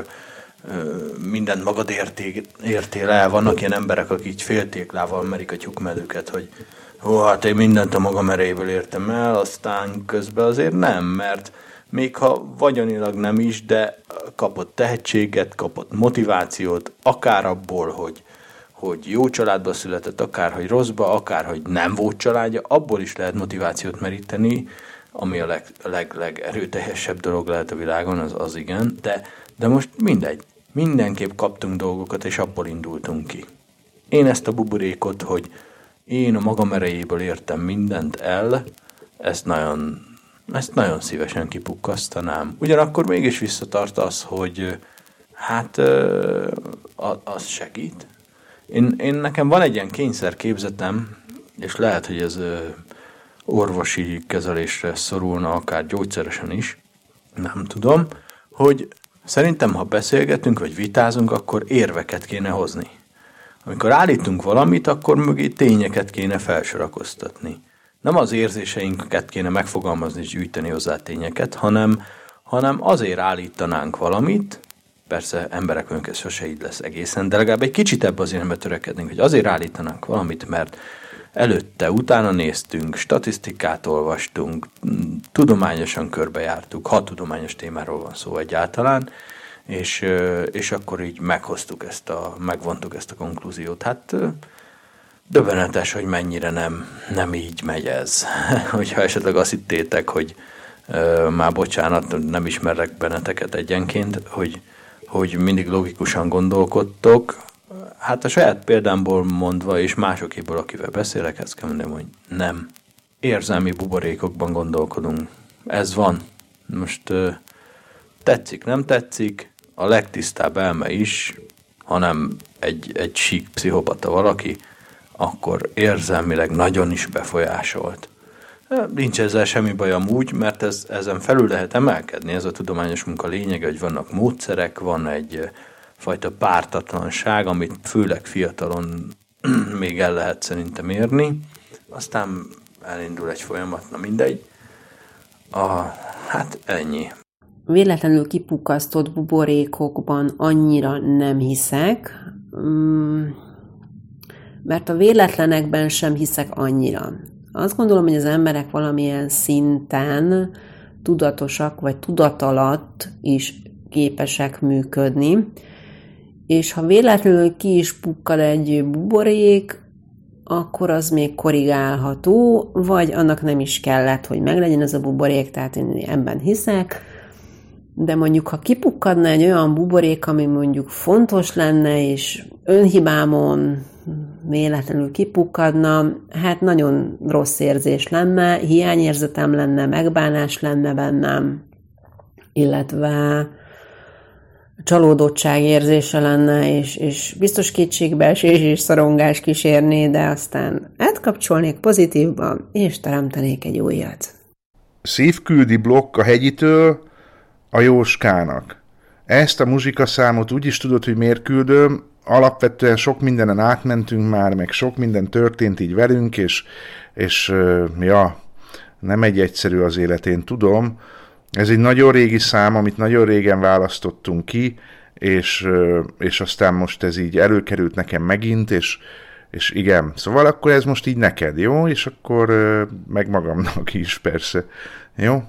Speaker 3: ö, mindent magad érté, értél el. Vannak ilyen emberek, akik így féltéklával merik a tyúkmedőket, hogy ó, hát én mindent a magam erejéből értem el, aztán közben azért nem, mert még ha vagyonilag nem is, de kapott tehetséget, kapott motivációt, akár abból, hogy hogy jó családba született, akár hogy rosszba, akár hogy nem volt családja, abból is lehet motivációt meríteni, ami a leg, leg, legerőteljesebb dolog lehet a világon, az, az igen, de, de most mindegy. Mindenképp kaptunk dolgokat, és abból indultunk ki. Én ezt a buborékot, hogy én a magam erejéből értem mindent el, ezt nagyon, ezt nagyon szívesen kipukkasztanám. Ugyanakkor mégis visszatart az, hogy hát az segít, én, én nekem van egy ilyen kényszerképzetem, és lehet, hogy ez orvosi kezelésre szorulna, akár gyógyszeresen is, nem tudom, hogy szerintem, ha beszélgetünk, vagy vitázunk, akkor érveket kéne hozni. Amikor állítunk valamit, akkor mögé tényeket kéne felsorakoztatni. Nem az érzéseinket kéne megfogalmazni és gyűjteni hozzá tényeket, hanem, hanem azért állítanánk valamit, Persze emberek ez sose így lesz egészen, de legalább egy kicsit ebbe az irányba törekednénk, hogy azért állítanánk valamit, mert előtte, utána néztünk, statisztikát olvastunk, tudományosan körbejártuk, ha tudományos témáról van szó egyáltalán, és, és akkor így meghoztuk ezt a, megvontuk ezt a konklúziót. Hát döbbenetes, hogy mennyire nem, nem így megy ez. Hogyha esetleg azt hittétek, hogy már bocsánat, nem ismerek benneteket egyenként, hogy hogy mindig logikusan gondolkodtok. Hát a saját példámból mondva, és másokéból, akivel beszélek, ezt kell mondani, hogy nem. Érzelmi buborékokban gondolkodunk. Ez van. Most tetszik, nem tetszik, a legtisztább elme is, hanem egy, egy sík pszichopata valaki, akkor érzelmileg nagyon is befolyásolt. Nincs ezzel semmi baj amúgy, mert ez, ezen felül lehet emelkedni. Ez a tudományos munka lényege, hogy vannak módszerek, van egy fajta pártatlanság, amit főleg fiatalon még el lehet szerintem érni. Aztán elindul egy folyamat, na mindegy. A, hát ennyi.
Speaker 4: Véletlenül kipukasztott buborékokban annyira nem hiszek, mm, mert a véletlenekben sem hiszek annyira. Azt gondolom, hogy az emberek valamilyen szinten tudatosak, vagy tudatalatt is képesek működni, és ha véletlenül ki is pukkad egy buborék, akkor az még korrigálható, vagy annak nem is kellett, hogy meglegyen ez a buborék, tehát én ebben hiszek, de mondjuk, ha kipukkadna egy olyan buborék, ami mondjuk fontos lenne, és önhibámon véletlenül kipukkadna, hát nagyon rossz érzés lenne, hiányérzetem lenne, megbánás lenne bennem, illetve csalódottság érzése lenne, és, és biztos kétségbeesés és szorongás kísérné, de aztán átkapcsolnék pozitívba, és teremtenék egy újat.
Speaker 10: Szívküldi blokk a hegyitől a Jóskának. Ezt a muzsikaszámot úgy is tudod, hogy miért küldöm, alapvetően sok mindenen átmentünk már, meg sok minden történt így velünk, és, és ja, nem egy egyszerű az élet, én tudom, ez egy nagyon régi szám, amit nagyon régen választottunk ki, és, és aztán most ez így előkerült nekem megint, és, és igen, szóval akkor ez most így neked, jó? És akkor meg magamnak is persze, jó?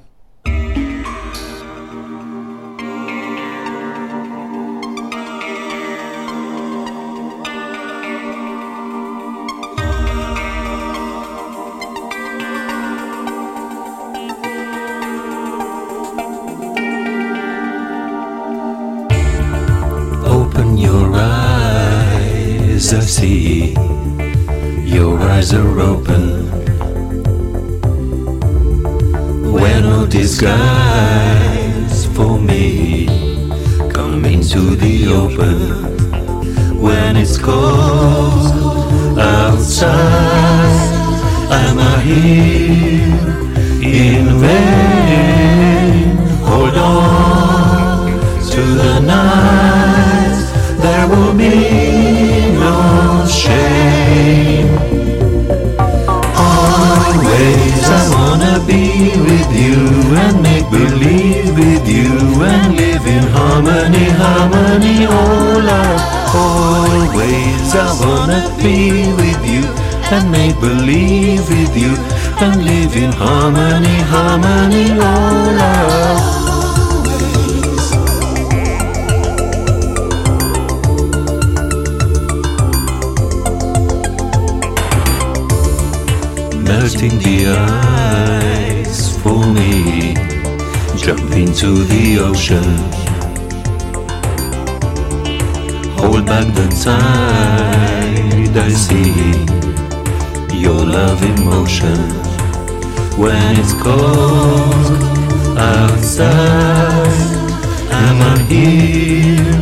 Speaker 6: The ice for me. Jump into the ocean. Hold back the tide, I see your love in motion. When it's cold outside, am I here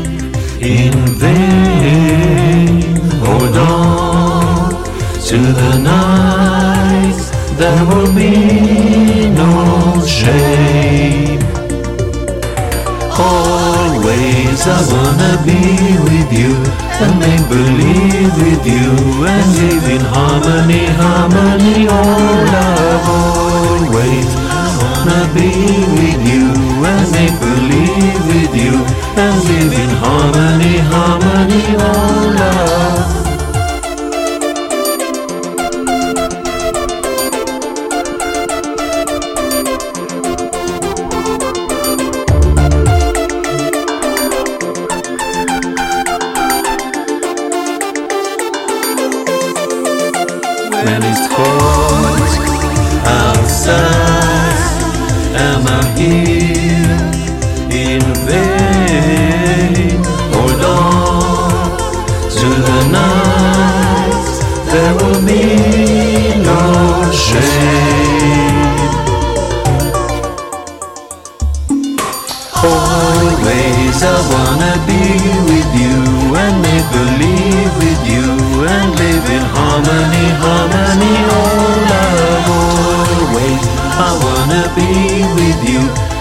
Speaker 6: in vain? Hold on to the night there will be no shame. Always I wanna be with you and make believe with you and live in harmony, harmony, All love. Always I wanna be with you and make believe with you and live in harmony, harmony, All love.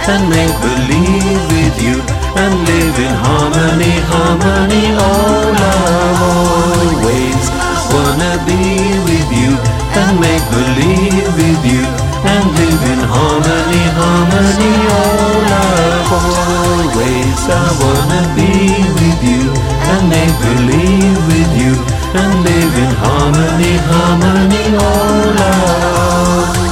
Speaker 11: And make believe with you and live in harmony, harmony, oh love always. Wanna be with you and make believe with you and live in harmony, harmony, oh love always. I wanna be with you and make believe with you and live in harmony, harmony, oh love.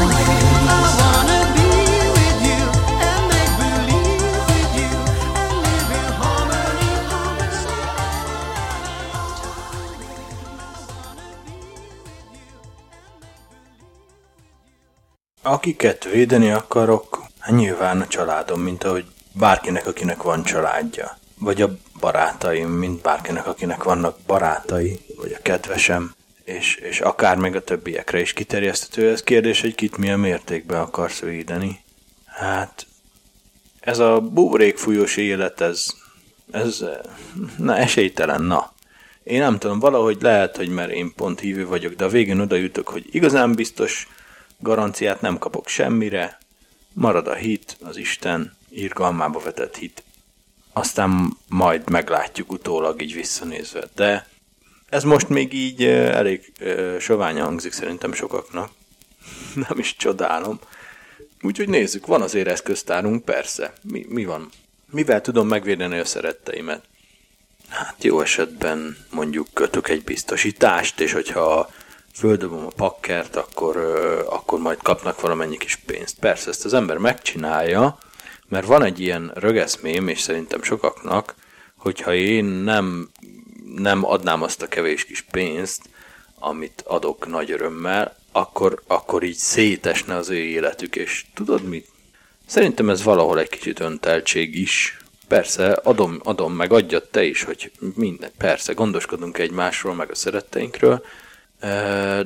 Speaker 3: Akiket védeni akarok, hát nyilván a családom, mint ahogy bárkinek, akinek van családja. Vagy a barátaim, mint bárkinek, akinek vannak barátai, vagy a kedvesem, és, és akár még a többiekre is kiterjeszthető. Ez kérdés, hogy kit milyen mértékben akarsz védeni. Hát, ez a buborékfújós élet, ez, ez na, esélytelen, na. Én nem tudom, valahogy lehet, hogy mert én pont hívő vagyok, de a végén oda jutok, hogy igazán biztos garanciát nem kapok semmire, marad a hit, az Isten irgalmába vetett hit. Aztán majd meglátjuk utólag így visszanézve. De ez most még így elég soványan hangzik szerintem sokaknak. Nem is csodálom. Úgyhogy nézzük, van azért eszköztárunk, persze. Mi, mi van? Mivel tudom megvédeni a szeretteimet? Hát jó esetben mondjuk kötök egy biztosítást, és hogyha földobom a pakkert, akkor, akkor majd kapnak valamennyi kis pénzt. Persze ezt az ember megcsinálja, mert van egy ilyen rögeszmém, és szerintem sokaknak, hogyha én nem, nem adnám azt a kevés kis pénzt, amit adok nagy örömmel, akkor, akkor így szétesne az ő életük, és tudod mit? Szerintem ez valahol egy kicsit önteltség is. Persze, adom, adom meg adjad te is, hogy minden, persze, gondoskodunk egymásról, meg a szeretteinkről,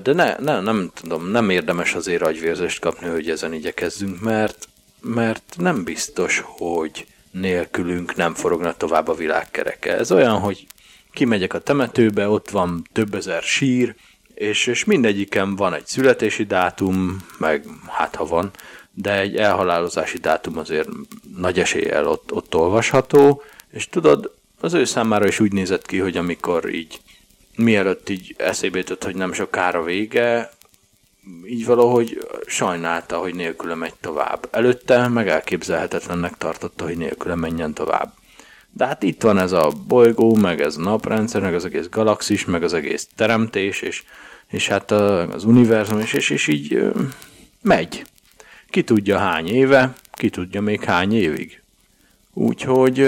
Speaker 3: de ne, ne, nem tudom, nem érdemes azért agyvérzést kapni, hogy ezen igyekezzünk, mert, mert nem biztos, hogy nélkülünk nem forogna tovább a világkereke. Ez olyan, hogy kimegyek a temetőbe, ott van több ezer sír, és, és mindegyiken van egy születési dátum, meg hát ha van, de egy elhalálozási dátum azért nagy eséllyel ott, ott olvasható, és tudod, az ő számára is úgy nézett ki, hogy amikor így mielőtt így eszébe jutott, hogy nem sokára vége, így valahogy sajnálta, hogy nélküle megy tovább. Előtte meg elképzelhetetlennek tartotta, hogy nélküle menjen tovább. De hát itt van ez a bolygó, meg ez a naprendszer, meg az egész galaxis, meg az egész teremtés, és, és hát az univerzum, és, és, és így megy. Ki tudja hány éve, ki tudja még hány évig. Úgyhogy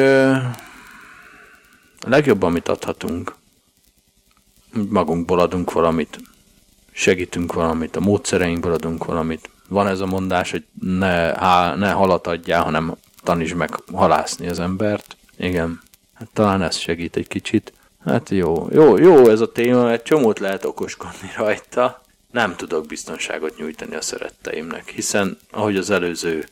Speaker 3: a legjobb, amit adhatunk, magunkból adunk valamit, segítünk valamit, a módszereinkből adunk valamit. Van ez a mondás, hogy ne, há, ne halat adjál, hanem tanítsd meg halászni az embert. Igen, hát talán ez segít egy kicsit. Hát jó, jó, jó ez a téma, egy csomót lehet okoskodni rajta. Nem tudok biztonságot nyújtani a szeretteimnek, hiszen ahogy az előző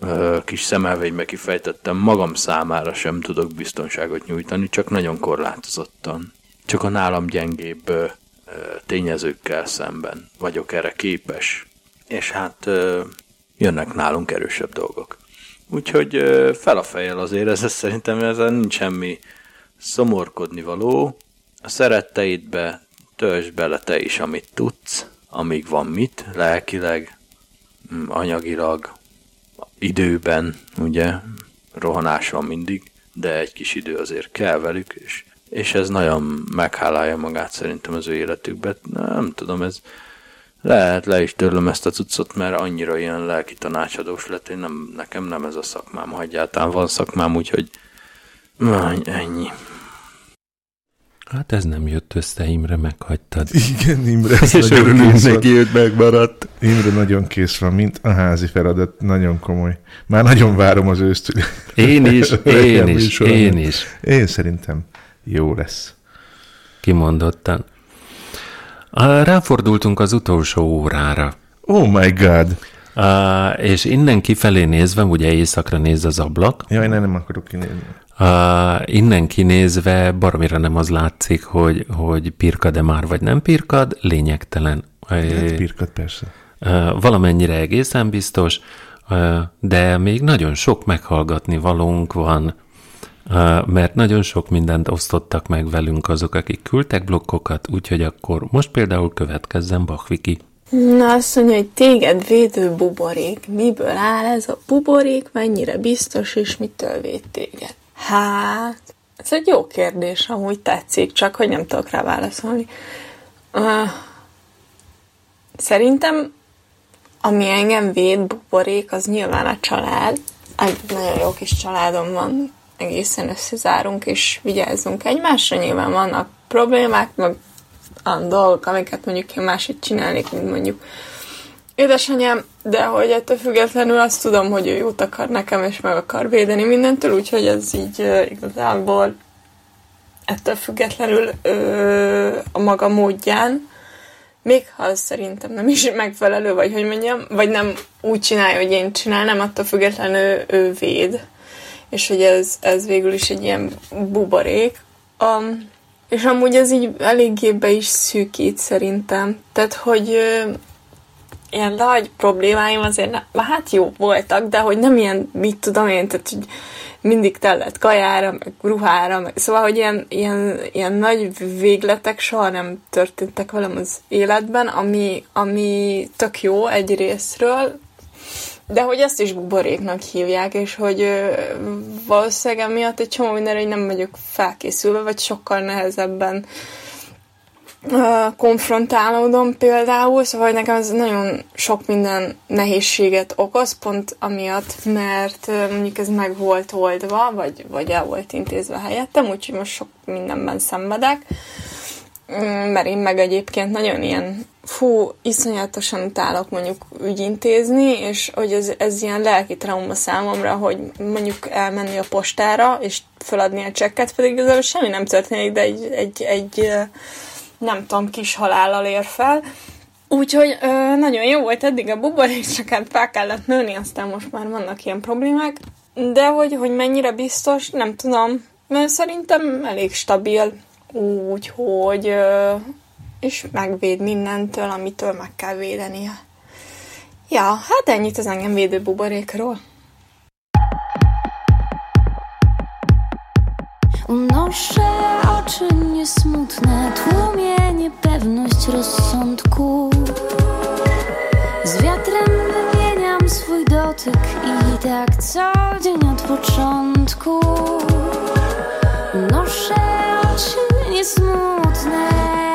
Speaker 3: ö, kis szemelvénybe kifejtettem, magam számára sem tudok biztonságot nyújtani, csak nagyon korlátozottan csak a nálam gyengébb tényezőkkel szemben vagyok erre képes. És hát jönnek nálunk erősebb dolgok. Úgyhogy fel a fejjel azért, ez, ez szerintem ezen nincs semmi szomorkodni való. A szeretteidbe töltsd bele te is, amit tudsz, amíg van mit, lelkileg, anyagilag, időben, ugye, rohanás van mindig, de egy kis idő azért kell velük, és és ez nagyon meghálálja magát szerintem az ő életükbe. Nem tudom, ez lehet, le is törlöm ezt a cuccot, mert annyira ilyen lelki tanácsadós lett, én nem, nekem nem ez a szakmám, ha egyáltalán van szakmám, úgyhogy ennyi.
Speaker 6: Hát ez nem jött össze, Imre, meghagytad.
Speaker 7: Igen, Imre, ez és örülünk neki, hogy megmaradt. Imre nagyon kész van, mint a házi feladat, nagyon komoly. Már nagyon várom az ősztül.
Speaker 6: Én is, én is, én is.
Speaker 7: Én szerintem jó lesz.
Speaker 6: Kimondottan. Ráfordultunk az utolsó órára.
Speaker 7: Oh my god!
Speaker 6: Uh, és innen kifelé nézve, ugye éjszakra néz az ablak.
Speaker 7: Jaj, nem, nem akarok kinézni.
Speaker 6: Uh, innen kinézve baromira nem az látszik, hogy, hogy pirkad-e már, vagy nem pirkad, lényegtelen.
Speaker 7: Hát pirkad, persze.
Speaker 6: Uh, valamennyire egészen biztos. de még nagyon sok meghallgatni valónk van, mert nagyon sok mindent osztottak meg velünk azok, akik küldtek blokkokat, úgyhogy akkor most például következzen Bachviki.
Speaker 12: Na azt mondja, hogy téged védő buborék. Miből áll ez a buborék, mennyire biztos, és mitől véd téged? Hát, ez egy jó kérdés, amúgy tetszik, csak hogy nem tudok rá válaszolni. Uh, szerintem, ami engem véd buborék, az nyilván a család. Egy nagyon jó kis családom van, egészen összezárunk és vigyázzunk egymásra. Nyilván vannak problémák, meg olyan dolgok, amiket mondjuk én máshogy csinálnék, mint mondjuk édesanyám, de hogy ettől függetlenül azt tudom, hogy ő jót akar nekem, és meg akar védeni mindentől, úgyhogy ez így uh, igazából ettől függetlenül uh, a maga módján, még ha az szerintem nem is megfelelő, vagy hogy mondjam, vagy nem úgy csinálja, hogy én csinálnám, attól függetlenül ő, ő véd, és hogy ez, ez végül is egy ilyen buborék. Um, és amúgy ez így eléggé be is szűkít szerintem. Tehát, hogy ö, ilyen nagy problémáim azért, ne, hát jó voltak, de hogy nem ilyen, mit tudom én, tehát hogy mindig tellett kajára, meg ruhára, meg, szóval, hogy ilyen, ilyen, ilyen nagy végletek soha nem történtek velem az életben, ami, ami tök jó egy részről, de hogy ezt is buboréknak hívják, és hogy ö, valószínűleg emiatt egy csomó mindenre nem vagyok felkészülve, vagy sokkal nehezebben ö, konfrontálódom például, szóval hogy nekem ez nagyon sok minden nehézséget okoz, pont amiatt, mert ö, mondjuk ez meg volt oldva, vagy, vagy el volt intézve helyettem, úgyhogy most sok mindenben szenvedek, mert én meg egyébként nagyon ilyen fú, iszonyatosan utálok mondjuk ügyintézni, és hogy ez, ez ilyen lelki trauma számomra, hogy mondjuk elmenni a postára, és feladni a csekket, pedig igazából semmi nem történik, de egy, egy, egy nem tudom, kis halállal ér fel. Úgyhogy ö, nagyon jó volt eddig a buborék, csak hát fel kellett nőni, aztán most már vannak ilyen problémák. De hogy, hogy mennyire biztos, nem tudom. Mert szerintem elég stabil, úgyhogy és megvéd mindentől, amitől meg kell védenie. Ja, hát ennyit az engem védő buborékról. Unoszę oczy niesmutne, tłumie niepewność rozsądku. Z wiatrem wymieniam swój dotyk i tak co dzień od początku. Unoszę oczy niesmutne.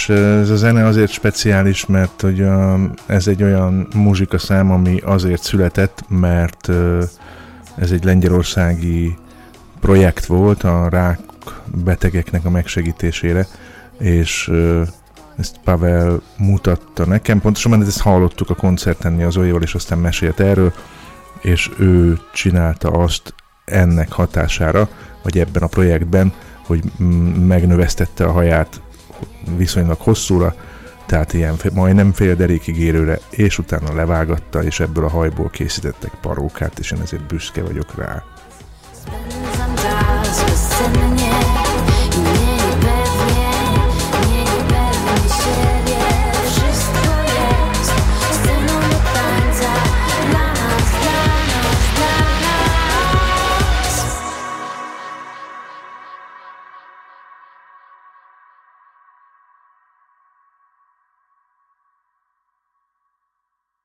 Speaker 7: És ez a zene azért speciális, mert hogy a, ez egy olyan muzsikaszám, ami azért született, mert ez egy lengyelországi projekt volt a rák betegeknek a megsegítésére, és ezt Pavel mutatta nekem, pontosan mert ezt hallottuk a koncerten az Olyval, és aztán mesélt erről, és ő csinálta azt ennek hatására, vagy ebben a projektben, hogy megnövesztette a haját viszonylag hosszúra, tehát ilyen majdnem fél derékig érőre, és utána levágatta, és ebből a hajból készítettek parókát, és én ezért büszke vagyok rá. Spend